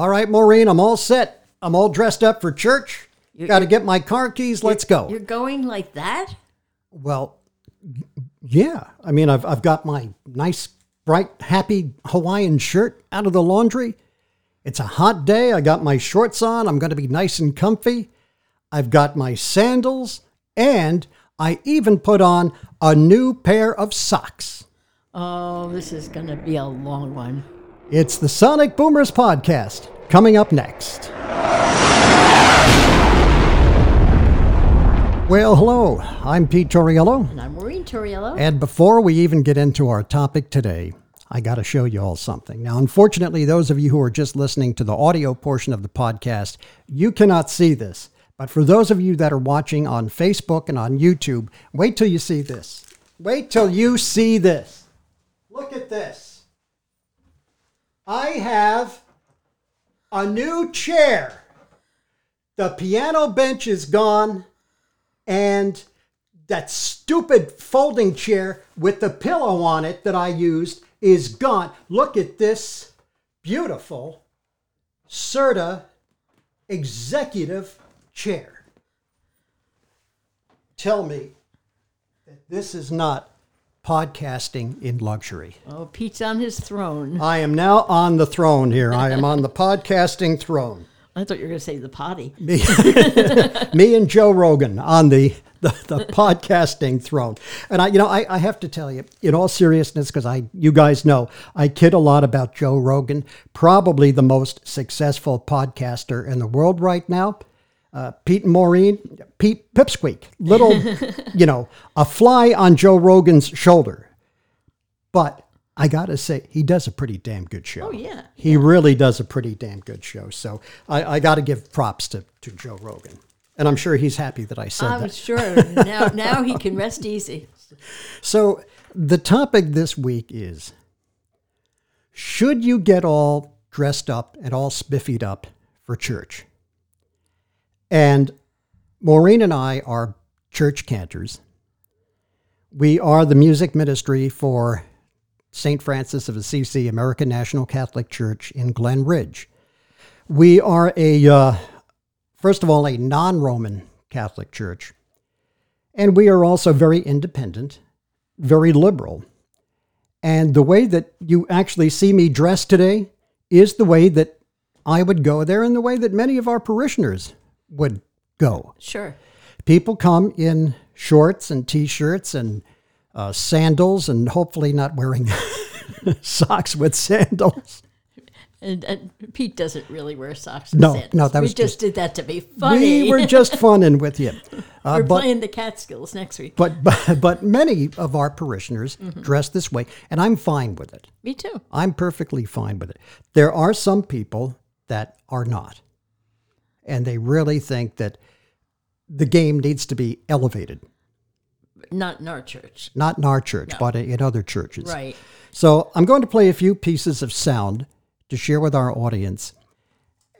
All right, Maureen, I'm all set. I'm all dressed up for church. Got to get my car keys. Let's go. You're going like that? Well, yeah. I mean, I've, I've got my nice, bright, happy Hawaiian shirt out of the laundry. It's a hot day. I got my shorts on. I'm going to be nice and comfy. I've got my sandals, and I even put on a new pair of socks. Oh, this is going to be a long one. It's the Sonic Boomers Podcast coming up next. Well, hello. I'm Pete Tauriello. And I'm Maureen Tauriello. And before we even get into our topic today, I got to show you all something. Now, unfortunately, those of you who are just listening to the audio portion of the podcast, you cannot see this. But for those of you that are watching on Facebook and on YouTube, wait till you see this. Wait till you see this. Look at this. I have a new chair. The piano bench is gone, and that stupid folding chair with the pillow on it that I used is gone. Look at this beautiful Serta executive chair. Tell me that this is not podcasting in luxury. Oh, Pete's on his throne. I am now on the throne here. I am on the podcasting throne. I thought you were going to say the potty. Me, me and Joe Rogan on the, the, the podcasting throne. And I, you know, I, I have to tell you, in all seriousness, because I, you guys know, I kid a lot about Joe Rogan, probably the most successful podcaster in the world right now. Uh, Pete and Maureen, Pete Pipsqueak, little, you know, a fly on Joe Rogan's shoulder. But I got to say, he does a pretty damn good show. Oh, yeah. He really does a pretty damn good show. So I, I got to give props to, to Joe Rogan. And I'm sure he's happy that I said I'm that. sure. Now, now he can rest easy. So the topic this week is Should you get all dressed up and all spiffied up for church? And Maureen and I are church cantors. We are the music ministry for St. Francis of Assisi American National Catholic Church in Glen Ridge. We are a, uh, first of all, a non Roman Catholic church. And we are also very independent, very liberal. And the way that you actually see me dressed today is the way that I would go there and the way that many of our parishioners would go. Sure. People come in shorts and t shirts and uh, sandals and hopefully not wearing socks with sandals. And, and Pete doesn't really wear socks. No, sandals. no, that we was just, just- did that to be funny. We were just funning with you. Uh, We're but, playing the Catskills next week. but, but, but many of our parishioners dress this way, and I'm fine with it. Me too. I'm perfectly fine with it. There are some people that are not. And they really think that the game needs to be elevated, Not in our church. not in our church, but in other churches. Right. So I'm going to play a few pieces of sound to share with our audience,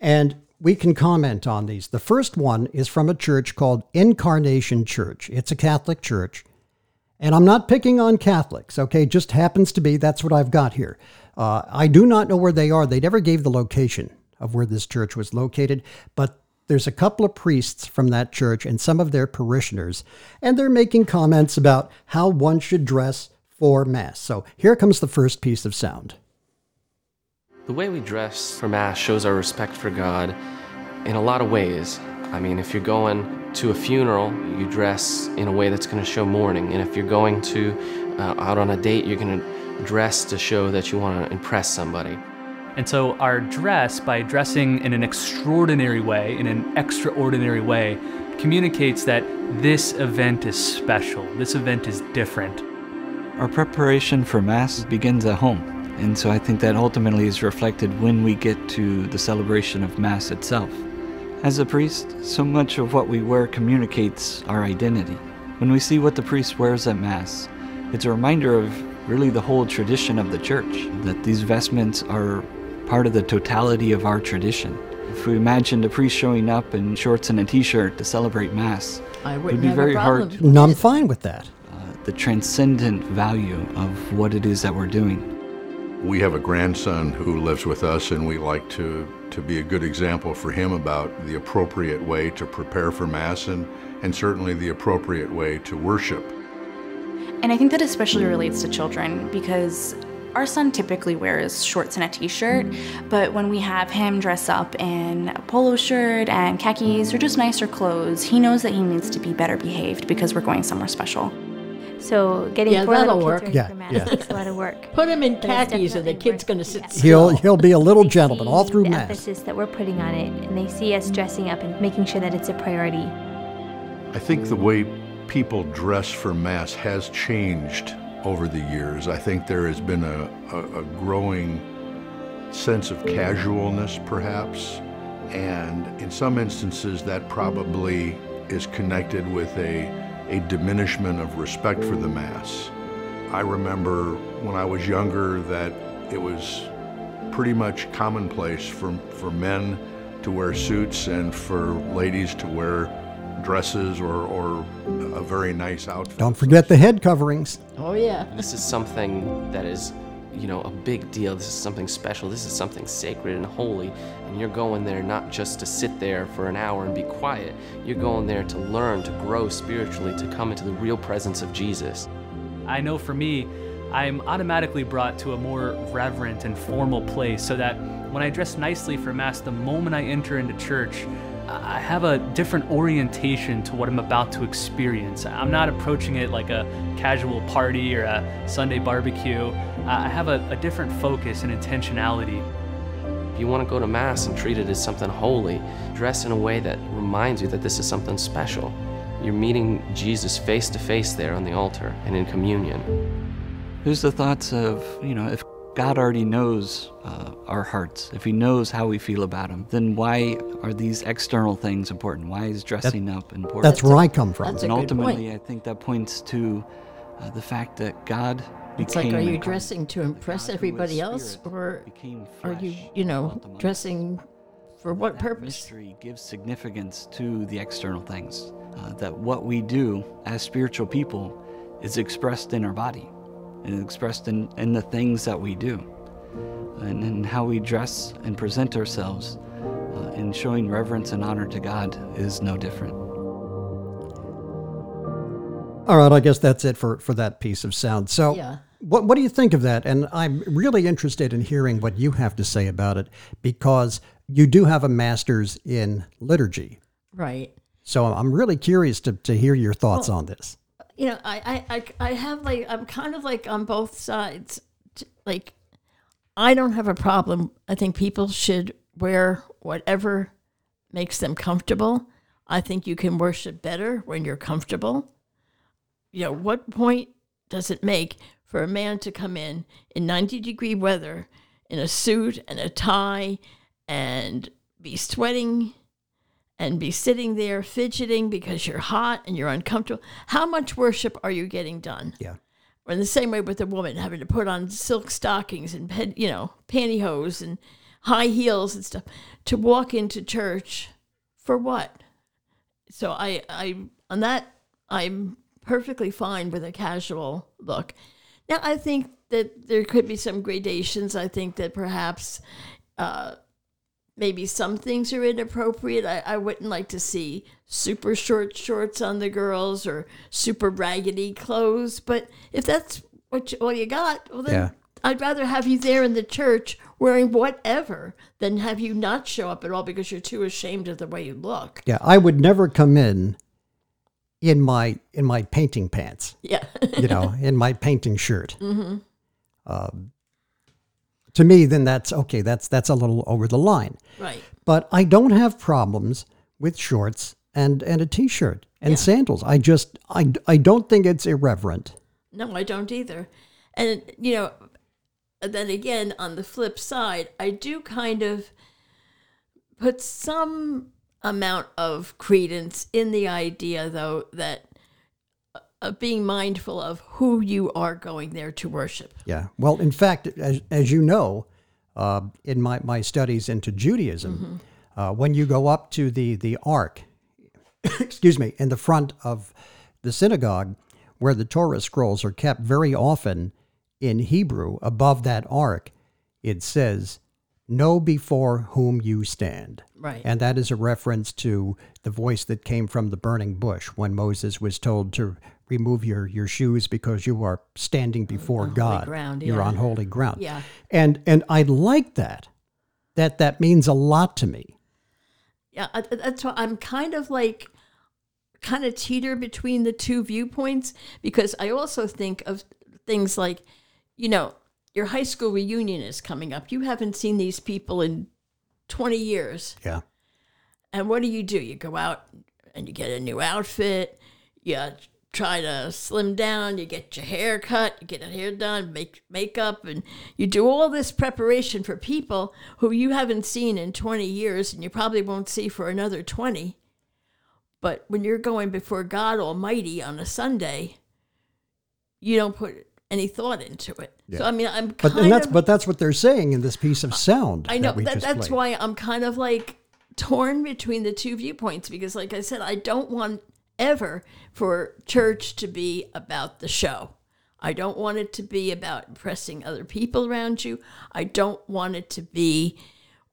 and we can comment on these. The first one is from a church called Incarnation Church. It's a Catholic church, and I'm not picking on Catholics, okay? Just happens to be that's what I've got here. Uh, I do not know where they are. They never gave the location of where this church was located, but there's a couple of priests from that church and some of their parishioners, and they're making comments about how one should dress for Mass. So here comes the first piece of sound. The way we dress for Mass shows our respect for God in a lot of ways. I mean, if you're going to a funeral, you dress in a way that's going to show mourning. And if you're going to uh, out on a date, you're going to dress to show that you want to impress somebody. And so our dress, by dressing in an extraordinary way, in an extraordinary way, communicates that this event is special. This event is different. Our preparation for Mass begins at home. And so I think that ultimately is reflected when we get to the celebration of Mass itself. As a priest, so much of what we wear communicates our identity. When we see what the priest wears at Mass, it's a reminder of really the whole tradition of the church, that these vestments are part of the totality of our tradition. If we imagined a priest showing up in shorts and a t shirt to celebrate Mass, I it would be very hard problem. to And I'm fine with that. uh, the transcendent value of what it is that we're doing. We have a grandson who lives with us, and we like to, to be a good example for him about the appropriate way to prepare for Mass and, and certainly the appropriate way to worship. And I think that especially relates to children because our son typically wears shorts and a t shirt, but when we have him dress up in a polo shirt and khakis or just nicer clothes, he knows that he needs to be better behaved because we're going somewhere special. So getting Yeah, four little that'll kids work. ready Yeah, for mass yeah. takes a lot of work. Put him in But khakis and the kid's going to sit it. still. He'll he'll be a little gentleman all see through the mass. emphasis that we're putting on it, and they see us dressing up and making sure that it's a priority. I think the way people dress for Mass has changed over the years. I think there has been a, a, a growing sense of casualness, perhaps, and in some instances, that probably is connected with a, a diminishment of respect for the Mass. I remember when I was younger that it was pretty much commonplace for, for men to wear suits and for ladies to wear dresses or, or a very nice outfit. Don't forget the head coverings. Oh, yeah. This is something that is, you know, a big deal. This is something special. This is something sacred and holy. And you're going there not just to sit there for an hour and be quiet. You're going there to learn, to grow spiritually, to come into the real presence of Jesus. I know for me, I'm automatically brought to a more reverent and formal place so that when I dress nicely for Mass, the moment I enter into church, I have a different orientation to what I'm about to experience. I'm not approaching it like a casual party or a Sunday barbecue. I have a, a different focus and intentionality. If you want to go to Mass and treat it as something holy, dress in a way that reminds you that this is something special. You're meeting Jesus face to face there on the altar and in communion. There's the thoughts of, you know, if God already knows uh, our hearts, if He knows how we feel about Him, then why are these external things important? Why is dressing up important? That's where I come from. That's a and good ultimately, point. I think that points to uh, the fact that God It's became. like, are you dressing to impress God who is everybody else, or are you, you know, dwelt among us. dressing for what That purpose? mystery gives significance to the external things. Uh, that what we do as spiritual people is expressed in our body and expressed in, in the things that we do and in how we dress and present ourselves uh, in showing reverence and honor to God is no different. All right, I guess that's it for, for that piece of sound. So, Yeah. what, what do you think of that? And I'm really interested in hearing what you have to say about it because you do have a master's in liturgy. Right. So, I'm really curious to, to hear your thoughts on this. You know, I, I, I, I have like, I'm kind of like on both sides. Like, I don't have a problem. I think people should wear whatever makes them comfortable. I think you can worship better when you're comfortable. You know, what point does it make for a man to come in in 90 degree weather in a suit and a tie and be sweating and be sitting there fidgeting because you're hot and you're uncomfortable. How much worship are you getting done? Yeah. Or in the same way with a woman having to put on silk stockings and you know pantyhose and high heels and stuff to walk into church for what? So I I on that I'm perfectly fine with a casual look. Now I think that there could be some gradations. I think that perhaps uh, maybe some things are inappropriate. I, I wouldn't like to see super short shorts on the girls or super raggedy clothes. But if that's what you, all you got, well then Yeah. I'd rather have you there in the church wearing whatever than have you not show up at all because you're too ashamed of the way you look. Yeah, I would never come in in my in my painting pants, Yeah. you know, in my painting shirt. Um, to me, then that's okay. That's that's a little over the line. right. But I don't have problems with shorts and and a t-shirt and Yeah. sandals. I just I I don't think it's irreverent. No, I don't either. And, you know, then again, on the flip side, I do kind of put some amount of credence in the idea, though, that uh, being mindful of who you are going there to worship. Yeah. Well, in fact, as, as you know, uh, in my, my studies into Judaism, uh, when you go up to the, the ark, excuse me, in the front of the synagogue where the Torah scrolls are kept, very often in Hebrew above that ark, it says, Know before whom you stand. Right. And that is a reference to the voice that came from the burning bush when Moses was told to remove your, your shoes because you are standing before God. ground, You're on holy ground. Yeah. And and I like that. That that means a lot to me. Yeah, I- I- that's why I'm kind of like, kind of teeter between the two viewpoints because I also think of things like, you know, your high school reunion is coming up. You haven't seen these people in 20 years. Yeah. And what do you do? You go out and you get a new outfit. You try to slim down. You get your hair cut. You get your hair done. Make makeup, and you do all this preparation for people who you haven't seen in twenty years, and you probably won't see for another twenty. But when you're going before God Almighty on a Sunday, you don't put any thought into it. So I mean, I'm But and that's of but that's what they're saying in this piece of sound. I know that that, that's played. why I'm kind of like torn between the two viewpoints because, like I said, I don't want ever for church to be about the show. I don't want it to be about impressing other people around you. I don't want it to be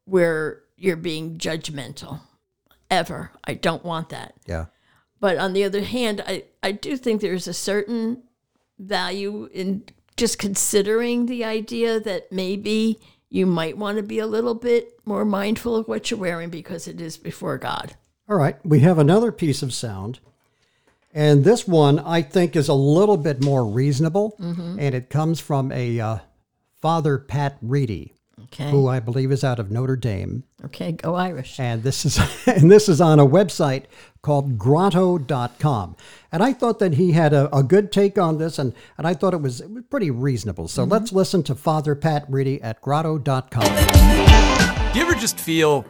where you're being judgmental. Ever. I don't want that. Yeah. But on the other hand, I, I do think there's a certain value in just considering the idea that maybe you might want to be a little bit more mindful of what you're wearing because it is before God. All right, we have another piece of sound. And this one I think is a little bit more reasonable. Mm-hmm. And it comes from a uh, Father Pat Reidy, Okay. who I believe is out of Notre Dame. Okay, go Irish. And this is and this is on a website called grotto.com. And I thought that he had a, a good take on this and, and I thought it was, it was pretty reasonable. So let's listen to Father Pat Reidy at grotto.com. Do you ever just feel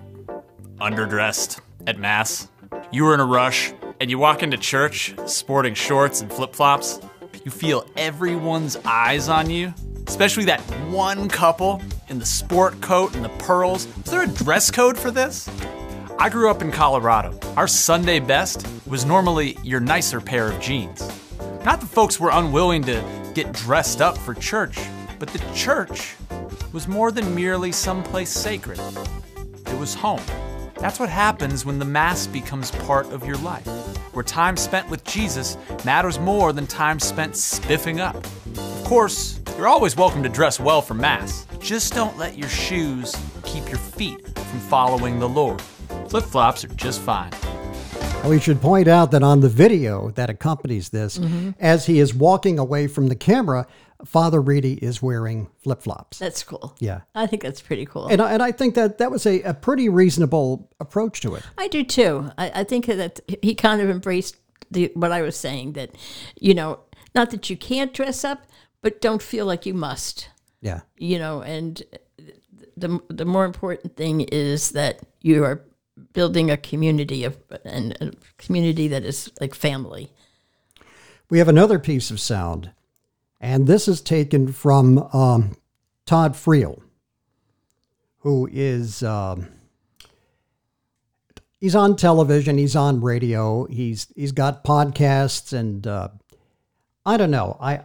underdressed at Mass? You were in a rush and you walk into church sporting shorts and flip flops. You feel everyone's eyes on you, especially that one couple in the sport coat and the pearls. Is there a dress code for this? I grew up in Colorado. Our Sunday best was normally your nicer pair of jeans. Not that folks were unwilling to get dressed up for church, but the church was more than merely someplace sacred. It was home. That's what happens when the Mass becomes part of your life, where time spent with Jesus matters more than time spent spiffing up. Of course, you're always welcome to dress well for Mass. Just don't let your shoes keep your feet from following the Lord. Flip flops are just fine. We should point out that on the video that accompanies this, mm-hmm. as he is walking away from the camera, Father Reidy is wearing flip flops. That's cool. Yeah. I think that's pretty cool. And I, and I think that that was a, a pretty reasonable approach to it. I do too. I, I think that he kind of embraced the what I was saying that, you know, not that you can't dress up, but don't feel like you must. Yeah. You know, and the the more important thing is that you are building a community of and a community that is like family. We have another piece of sound, and this is taken from um, Todd Friel, who is um, he's on television, he's on radio, he's he's got podcasts, and uh, I don't know. I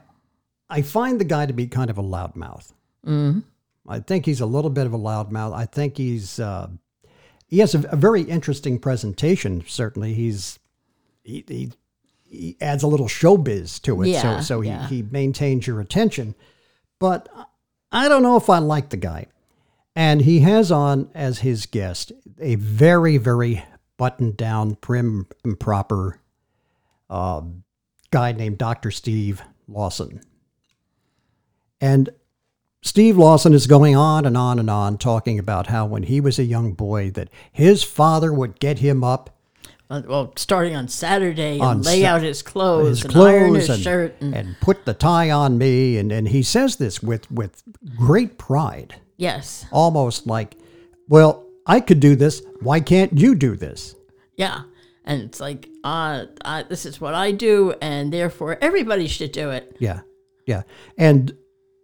I find the guy to be kind of a loudmouth. Mm. I think he's a little bit of a loudmouth. I think he's uh, he has a, a very interesting presentation. Certainly, he's he, he he adds a little showbiz to it, Yeah, so so he, yeah. he maintains your attention. But I don't know if I like the guy. And he has on as his guest a very, very buttoned down, prim and proper uh, guy named Dr. Steve Lawson. And Steve Lawson is going on and on and on talking about how when he was a young boy that his father would get him up Uh, Well, starting on Saturday and On lay Sa- out his clothes, his and iron his and, shirt and, and put the tie on me and, and he says this with, with great pride. yes, almost like, well, I could do this. Why can't you do this? yeah, and it's like, uh, uh, this is what I do, and therefore everybody should do it. Yeah. Yeah. And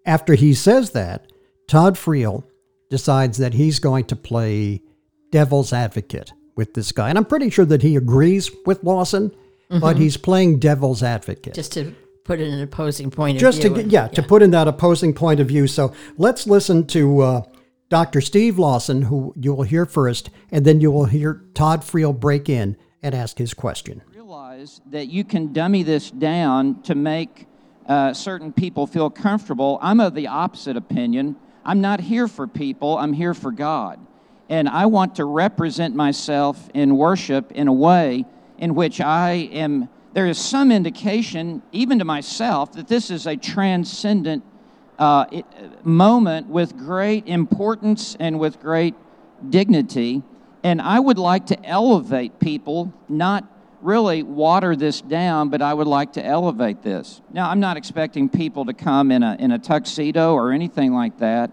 after he says that, Todd Friel decides that he's going to play devil's advocate with this guy. And I'm pretty sure that he agrees with Lawson, but he's playing devil's advocate. just to put in an opposing point of just to get, and- yeah, to put in that opposing point of view. So let's listen to uh, Dr. Steve Lawson, who you will hear first, and then you will hear Todd Friel break in and ask his question. realize that you can dummy this down to make uh, certain people feel comfortable. I'm of the opposite opinion. I'm not here for people, I'm here for God. And I want to represent myself in worship in a way in which I am, there is some indication, even to myself, that this is a transcendent uh, moment with great importance and with great dignity. And I would like to elevate people, not really water this down, but I would like to elevate this. Now, I'm not expecting people to come in a, in a tuxedo or anything like that,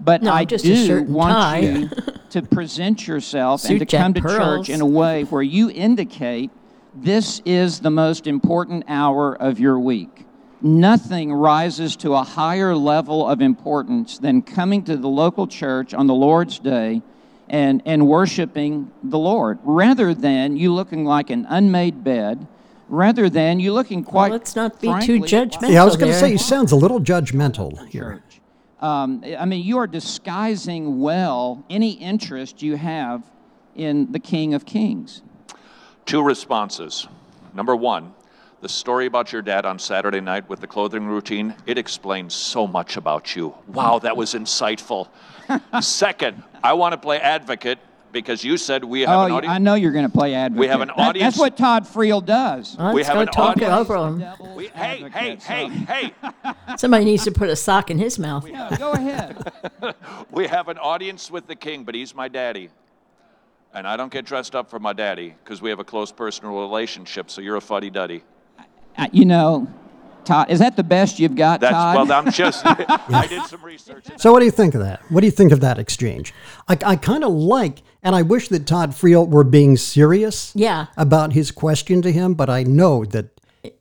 but No, I just a do shirt and want tie. you to present yourself Suit and to jack come to pearls. church in a way where you indicate this is the most important hour of your week. Nothing rises to a higher level of importance than coming to the local church on the Lord's Day and, and worshiping the Lord, rather than you looking like an unmade bed, rather than you looking quite. let's not be frankly, too judgmental. Yeah, I was going to say he sounds a little judgmental here. Um, I mean, you are disguising well any interest you have in the King of Kings. Two responses. Number one, the story about your dad on Saturday night with the clothing routine, it explains so much about you. Wow, that was insightful. Second, I want to play advocate because you said we have Oh, an I know you're going to play advocate. We have an That- audience- That's what Todd Friel does. Let's we have go an talk it audience- over him. We- hey, hey, hey, hey! Somebody needs to put a sock in his mouth. Yeah, go ahead. We have an audience with the king, but he's my daddy. And I don't get dressed up for my daddy because we have a close personal relationship, so you're a fuddy duddy. You know, Todd, is that the best you've got, That's, Todd? well, I'm just, I did some research. So, what do you think of that? What do you think of that exchange? I, I kind of like, and I wish that Todd Friel were being serious Yeah. about his question to him, but I know that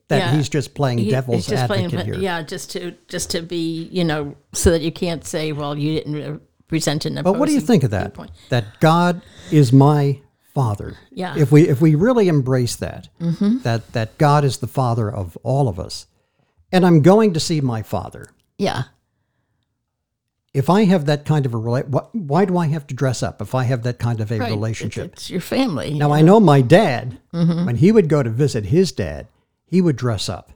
that Yeah. he's just playing He- devil's just playing- advocate here. Yeah, just to just to be, you know, so that you can't say, well, you didn't uh, present an But what do you think of that? viewpoint. That God is my father. Yeah. If we if we really embrace that, Mhm. that that God is the father of all of us, and I'm going to see my father. Yeah. If I have that kind of a rela- what, why do I have to dress up if I have that kind of a Right. relationship? It's your family. Now I know my dad. Mhm. When he would go to visit his dad, he would dress up.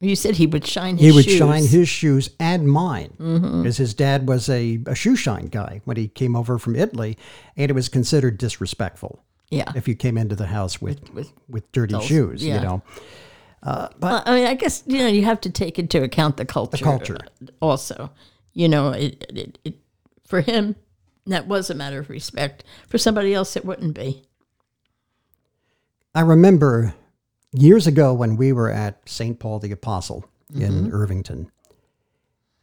You said he would shine his He would shoes. shine his shoes and mine Mhm. because his dad was a, a shoe shine guy when he came over from Italy, and it was considered disrespectful. Yeah. if you came into the house with with, with dirty those- shoes, yeah. you know. Uh, but Well, I mean, I guess you know you have to take into account the culture. the culture. also. You know, it, it, it for him that was a matter of respect. For somebody else, it wouldn't be. I remember years ago when we were at St. Paul the Apostle in Mhm. Irvington,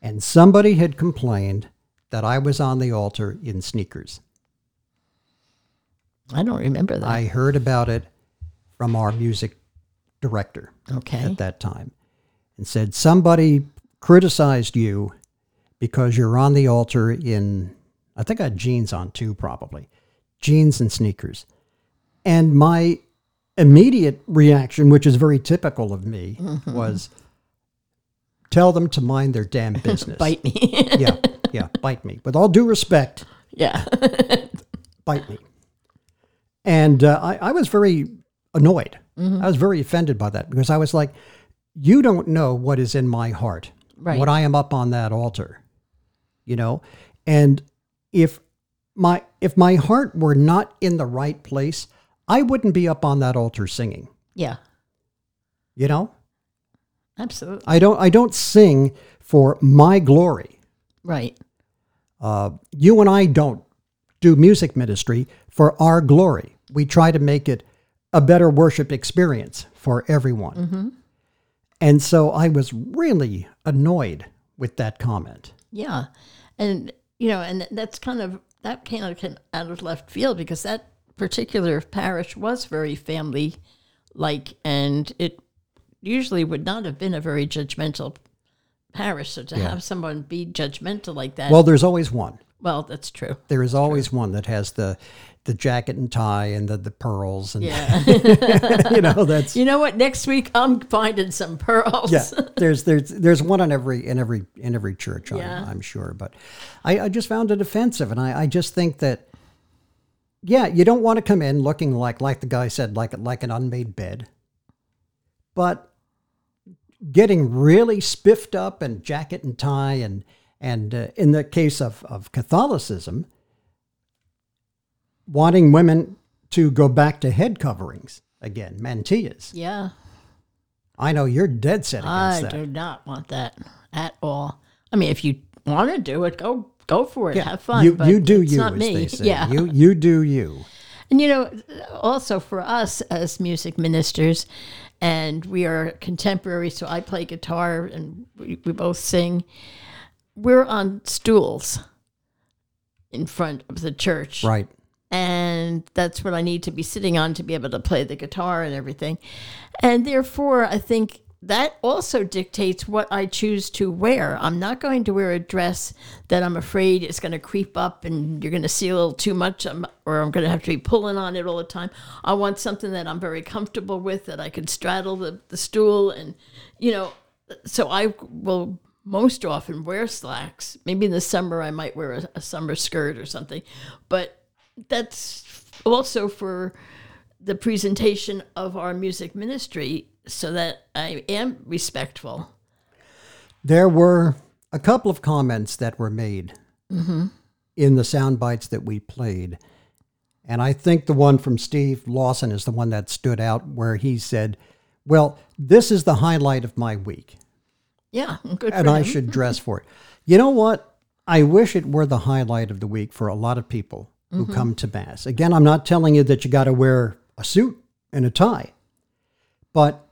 and somebody had complained that I was on the altar in sneakers. I don't remember that. I heard about it from our music director Okay. at that time and said somebody criticized you because you're on the altar in I think I had jeans on too probably jeans and sneakers and my immediate reaction which is very typical of me Mhm. was tell them to mind their damn business Bite me. yeah yeah bite me with all due respect Yeah. bite me and uh, I, I was very annoyed. Mhm. I was very offended by that because I was like, you don't know what is in my heart Right. when I am up on that altar, you know? And if my if my heart were not in the right place, I wouldn't be up on that altar singing, yeah. you know? Absolutely. I don't I don't sing for my glory. Right. Uh, you and I don't do music ministry for our glory. We try to make it a better worship experience for everyone. Mm-hmm. And so I was really annoyed with that comment. Yeah, and you know, and that's kind of that came out of, out of left field because that particular parish was very family like, and it usually would not have been a very judgmental parish. So to Yeah. have someone be judgmental like that, Well, there's always one. Well, that's true. There is always one that has the the jacket and tie and the, the pearls and Yeah. you know that's You know what? Next week I'm finding some pearls. yeah there's there's there's one in every in every in every church I'm, Yeah. I'm sure but I, I just found it offensive and I, I just think that yeah you don't want to come in looking like like the guy said like like an unmade bed but getting really spiffed up and jacket and tie and and uh, in the case of of Catholicism wanting women to go back to head coverings again mantillas Yeah. I know you're dead set I against that. I do not want that at all. I mean, if you want to do it, go go for it. Yeah, Have fun. You, but you do it's you, not me. Yeah. You you do you. And you know, also for us as music ministers, and we are contemporary, so I play guitar and we, we both sing. We're on stools in front of the church. Right. And that's what I need to be sitting on to be able to play the guitar and everything. And therefore, I think that also dictates what I choose to wear. I'm not going to wear a dress that I'm afraid is going to creep up and you're going to see a little too much, um, or I'm going to have to be pulling on it all the time. I want something that I'm very comfortable with, that I can straddle the, the stool. And, you know, so I will most often wear slacks. Maybe in the summer, I might wear a, a summer skirt or something. But that's also for the presentation of our music ministry so that I am respectful. There were a couple of comments that were made Mhm. in the sound bites that we played. And I think the one from Steve Lawson is the one that stood out where he said, Well, this is the highlight of my week. Yeah, good and I him. should dress for it. You know what? I wish it were the highlight of the week for a lot of people who Mhm. come to Mass. Again, I'm not telling you that you got to wear a suit and a tie, but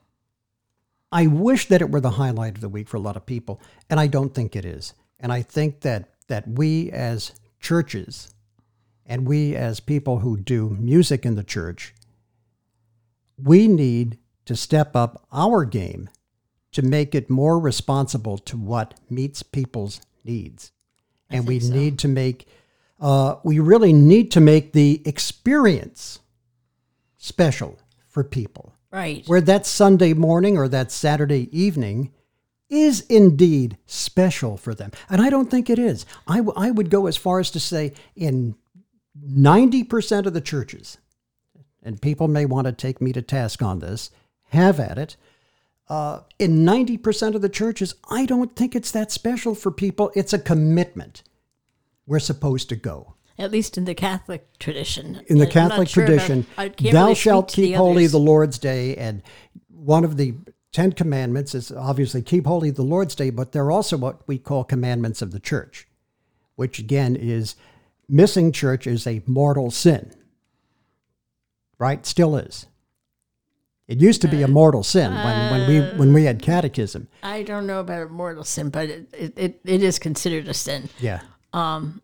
I wish that it were the highlight of the week for a lot of people, and I don't think it is. And I think that that we as churches and we as people who do music in the church, we need to step up our game to make it more responsible to what meets people's needs. And we need to make, uh, we really need to make the experience special for people. Right. Where that Sunday morning or that Saturday evening is indeed special for them. And I don't think it is. I, w- I would go as far as to say in 90% of the churches, and people may want to take me to task on this, have at it. Uh, in 90% of the churches, I don't think it's that special for people. It's a commitment. We're supposed to go. At least in the Catholic tradition. In the I'm Catholic sure tradition, thou really shalt to the keep holy the Lord's day. And one of the Ten Commandments is obviously keep holy the Lord's day, but they're also what we call commandments of the church, which again is missing church is a mortal sin. Right? Still is. It used to be a uh, mortal sin when, when we when we had uh, catechism. I don't know about a mortal sin, but it, it, it is considered a sin. Yeah. Um,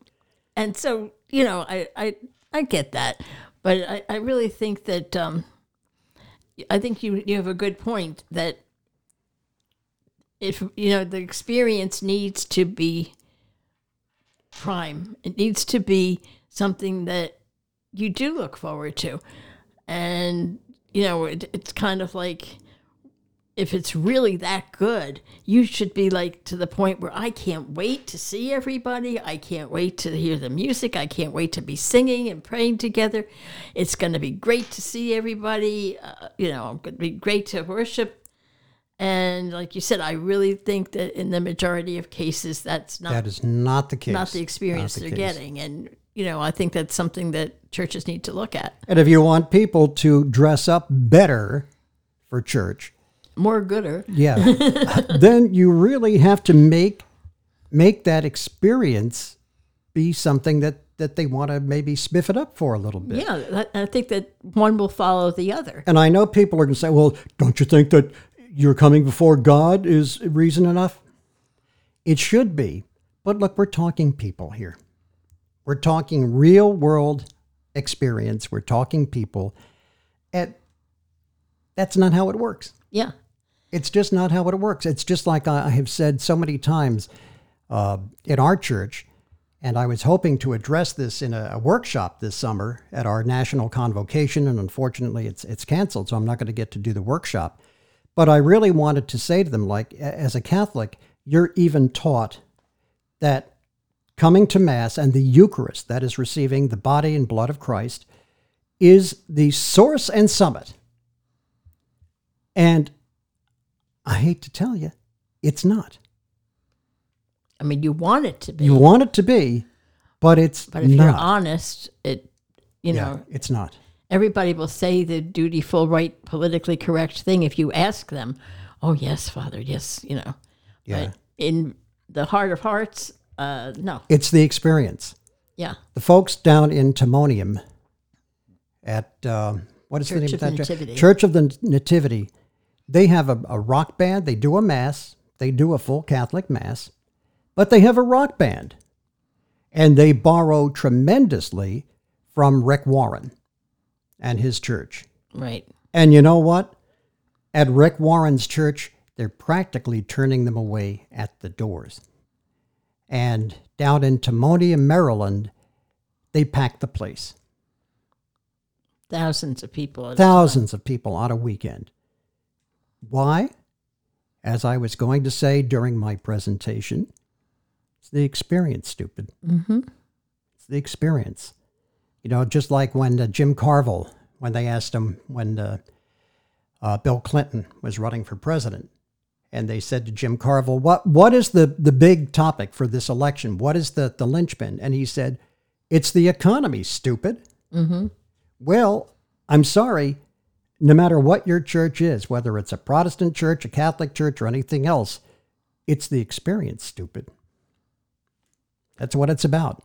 and so you know, I I, I get that, but I, I really think that um, I think you you have a good point that if you know the experience needs to be prime, it needs to be something that you do look forward to, and you know it, it's kind of like if it's really that good, you should be like to the point where I can't wait to see everybody. I can't wait to hear the music. I can't wait to be singing and praying together. It's going to be great to see everybody. Uh, you know, it's going to be great to worship. And like you said, I really think that in the majority of cases, that's not that is not the case. not the experience Not the they're case. getting. And you know, I think that's something that churches need to look at. And if you want people to dress up better for church, More gooder. yeah, then you really have to make make that experience be something that that they want to maybe spiff it up for a little bit. Yeah, I think that one will follow the other. And I know people are going to say, "Well, don't you think that you're coming before God is reason enough?" It should be. But look, we're talking people here. We're talking real world experience. We're talking people. And that's not how it works. Yeah. It's just not how it works. It's just like I have said so many times uh, in our church, And I was hoping to address this in a, a workshop this summer at our national convocation, and unfortunately it's, it's canceled, so I'm not going to get to do the workshop. But I really wanted to say to them, like, as a Catholic, you're even taught that coming to Mass and the Eucharist, that is receiving the body and blood of Christ, is the source and summit. And I hate to tell you, it's not. I mean, you want it to be. You want it to be, but it's but if not. you're honest, it, you Yeah, know, it's not. everybody will say the dutiful, right, politically correct thing if you ask them. Oh yes, Father. Yes, you know. Yeah. But in the heart of hearts, uh, no. It's the experience. Yeah. The folks down in Timonium at, um, what is the name of of that? church? Nativity. Church of the Nativity. They have a, a rock band. They do a mass. They do a full Catholic mass, but they have a rock band. And they borrow tremendously from Rick Warren and his church. Right. And you know what? At Rick Warren's church, they're practically turning them away at the doors. And down in Timonium, Maryland, they packed the place. Thousands of people. Thousands of people on a weekend. Why? As I was going to say during my presentation, it's the experience, stupid. Mm-hmm. It's the experience. You know, just like when uh, Jim Carville, when they asked him when uh, uh, Bill Clinton was running for president, and they said to Jim Carville, "What what is the the big topic for this election? What is the the linchpin?" And he said, "It's the economy, stupid." Mm-hmm. Well, I'm sorry. No matter what your church is, whether it's a Protestant church, a Catholic church, or anything else, it's the experience, stupid. That's what it's about.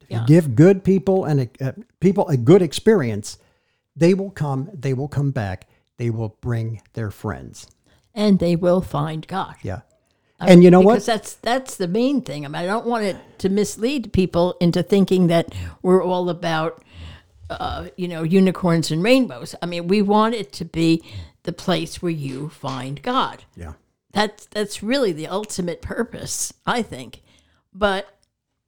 If Yeah. you give good people and uh, people a good experience, they will come. They will come back. They will bring their friends. And they will find God. Yeah. I And mean, you know what? Because that's that's the main thing. I mean, I don't want it to mislead people into thinking that we're all about, uh, you know, unicorns and rainbows. I mean, we want it to be the place where you find God. Yeah. That's that's really the ultimate purpose, I think. But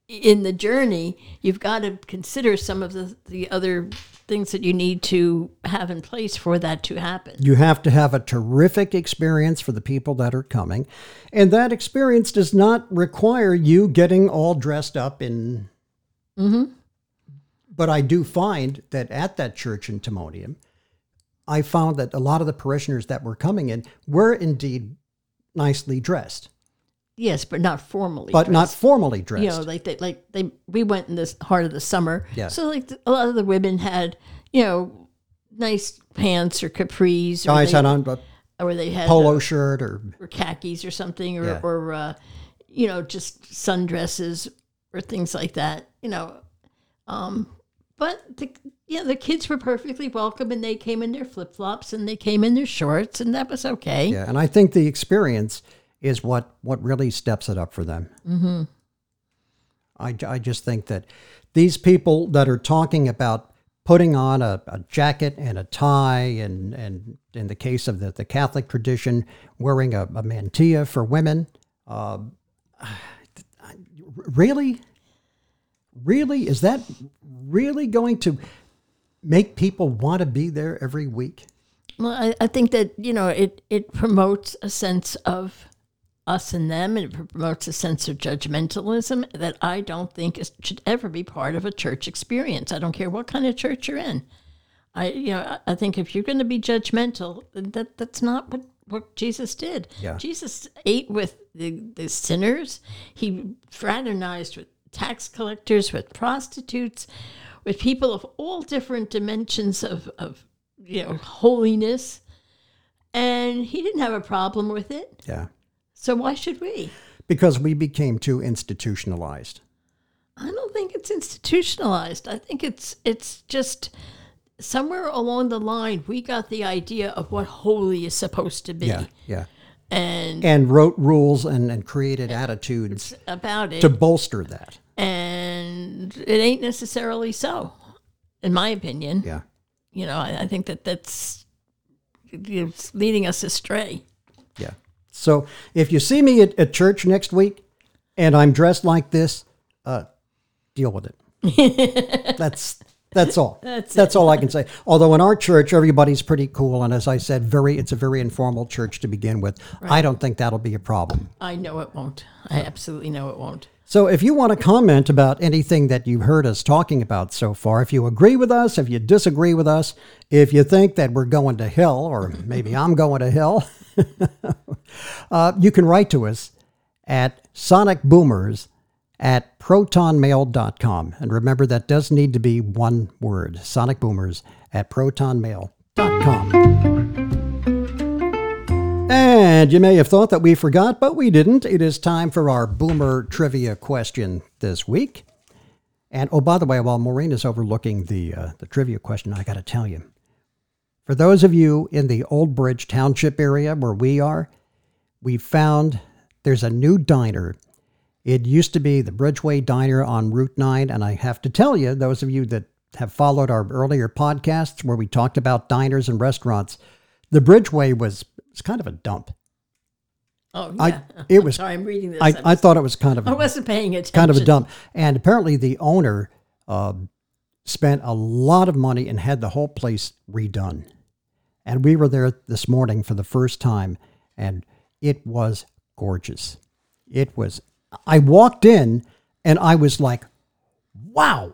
in the journey, you've got to consider some of the, the other things that you need to have in place for that to happen. You have to have a terrific experience for the people that are coming. And that experience does not require you getting all dressed up in. Mm-hmm. But I do find that at that church in Timonium, I found that a lot of the parishioners that were coming in were indeed nicely dressed, Yes, but not formally. but not formally dressed. You know, like they like they we went in the heart of the summer. Yeah. So like a lot of the women had you know nice pants or capris. Or they, had on a or they had polo uh, shirt or or khakis or something, or Yeah. or uh, you know just sundresses or things like that. You know, um, but the yeah the kids were perfectly welcome, and they came in their flip flops and they came in their shorts, and that was okay. yeah. And I think the experience is what what really steps it up for them. Mm-hmm. I, I just think that these people that are talking about putting on a, a jacket and a tie, and, and in the case of the, the Catholic tradition, wearing a, a mantilla for women, uh, really? Really? Is that really going to make people want to be there every week? Well, I, I think that you know it it promotes a sense of us and them, and it promotes a sense of judgmentalism that I don't think is, should ever be part of a church experience. I don't care what kind of church you're in. I you know I think if you're going to be judgmental, that that's not what what Jesus did. Yeah. Jesus ate with the, the sinners. He fraternized with tax collectors, with prostitutes, with people of all different dimensions of, of you know holiness, and he didn't have a problem with it. Yeah. So why should we? Because we became too institutionalized. I don't think it's institutionalized. I think it's it's just somewhere along the line we got the idea of what holy is supposed to be. Yeah. Yeah. And And wrote rules and, and created attitudes about it to bolster that. And it ain't necessarily so, in my opinion. Yeah. You know, I, I think that that's it's leading us astray. Yeah. So if you see me at, at church next week and I'm dressed like this, uh, deal with it. that's that's all. That's that's all I can say. Although in our church, everybody's pretty cool, and as I said, very it's a very informal church to begin with. I don't think that'll be a problem. I know it won't. I absolutely know it won't. So if you want to comment about anything that you've heard us talking about so far, if you agree with us, if you disagree with us, if you think that we're going to hell, or maybe I'm going to hell, uh, you can write to us at sonicboomers at protonmail.com. And remember, that does need to be one word sonicboomers at protonmail.com. And you may have thought that we forgot, but we didn't. It is time for our boomer trivia question this week. And oh, by the way, while Maureen is overlooking the uh, the trivia question, I got to tell you, for those of you in the Old Bridge Township area where we are, we found there's a new diner. It used to be the Bridgeway Diner on Route 9. And I have to tell you, those of you that have followed our earlier podcasts where we talked about diners and restaurants, the Bridgeway was, was kind of a dump. Oh, I- yeah. it I'm was- sorry, I'm reading this. I, I'm I thought it was kind of I a, wasn't paying attention. kind of a dump. And apparently the owner uh, spent a lot of money and had the whole place redone. And we were there this morning for the first time, and it was gorgeous. It was, I walked in and I was like, wow,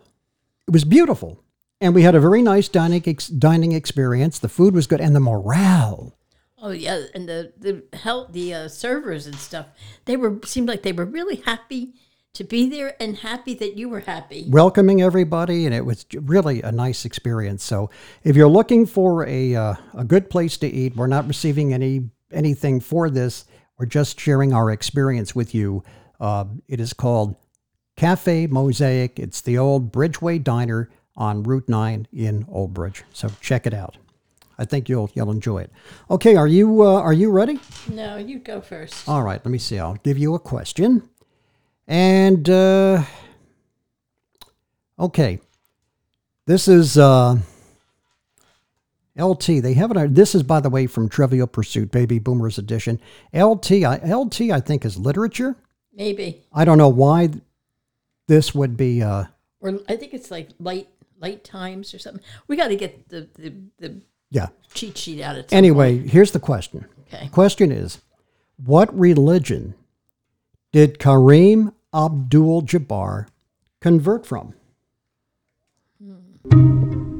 it was beautiful. And we had a very nice dining, ex- dining experience. The food was good, and the morale. Oh yeah, and the the help the uh, servers and stuff. They were seemed like they were really happy to be there and happy that you were happy. welcoming everybody, and it was really a nice experience. So, if you're looking for a uh, a good place to eat, we're not receiving any anything for this. We're just sharing our experience with you. Uh, it is called Cafe Mosaic. It's the old Bridgeway Diner on Route Nine in Old Bridge. So check it out. I think you'll you'll enjoy it. Okay, are you uh, are you ready? No, you go first. All right, let me see. I'll give you a question. And uh, okay, this is uh, LT. They have it. This is, by the way, from Trivial Pursuit, Baby Boomers Edition. LT. I, LT. I think is literature. Maybe, I don't know why this would be. Uh, or I think it's like light light times or something. We got to get the the, the yeah. cheat sheet out of. Anyway, here's the question. Okay. Question is, what religion did Kareem Abdul-Jabbar convert from? Hmm.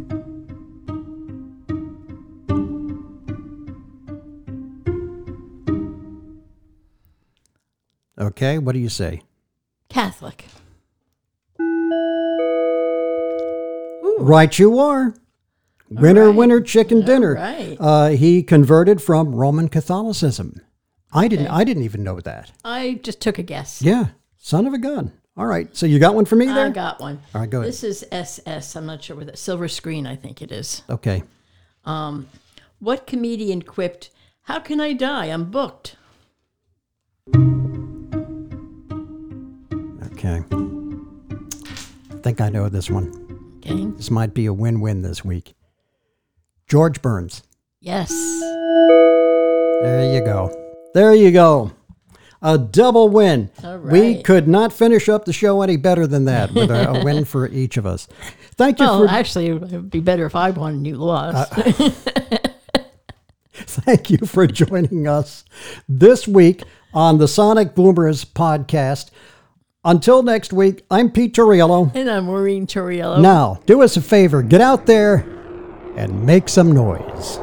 Okay, what do you say? Catholic. Right, you are. Winner, right. winner, chicken dinner. right. Uh, he converted from Roman Catholicism. I didn't. I didn't even know that. I just took a guess. Yeah, son of a gun. All right, so you got one for me there. I got one. All right, go ahead. This is SS. I'm not sure what that silver screen. I think it is. Okay. Um, what comedian quipped, "How can I die? I'm booked." Okay. I think I know this one. Okay. This might be a win-win this week. George Burns. Yes. There you go. There you go. A double win. We could not finish up the show any better than that with a, a win for each of us. Thank you Well, for actually, it would be better if I won and you lost. Uh, thank you for joining us this week on the Sonic Boomers podcast. Until next week, I'm Pete Tauriello. and I'm Maureen Tauriello. Now, do us a favor, get out there and make some noise.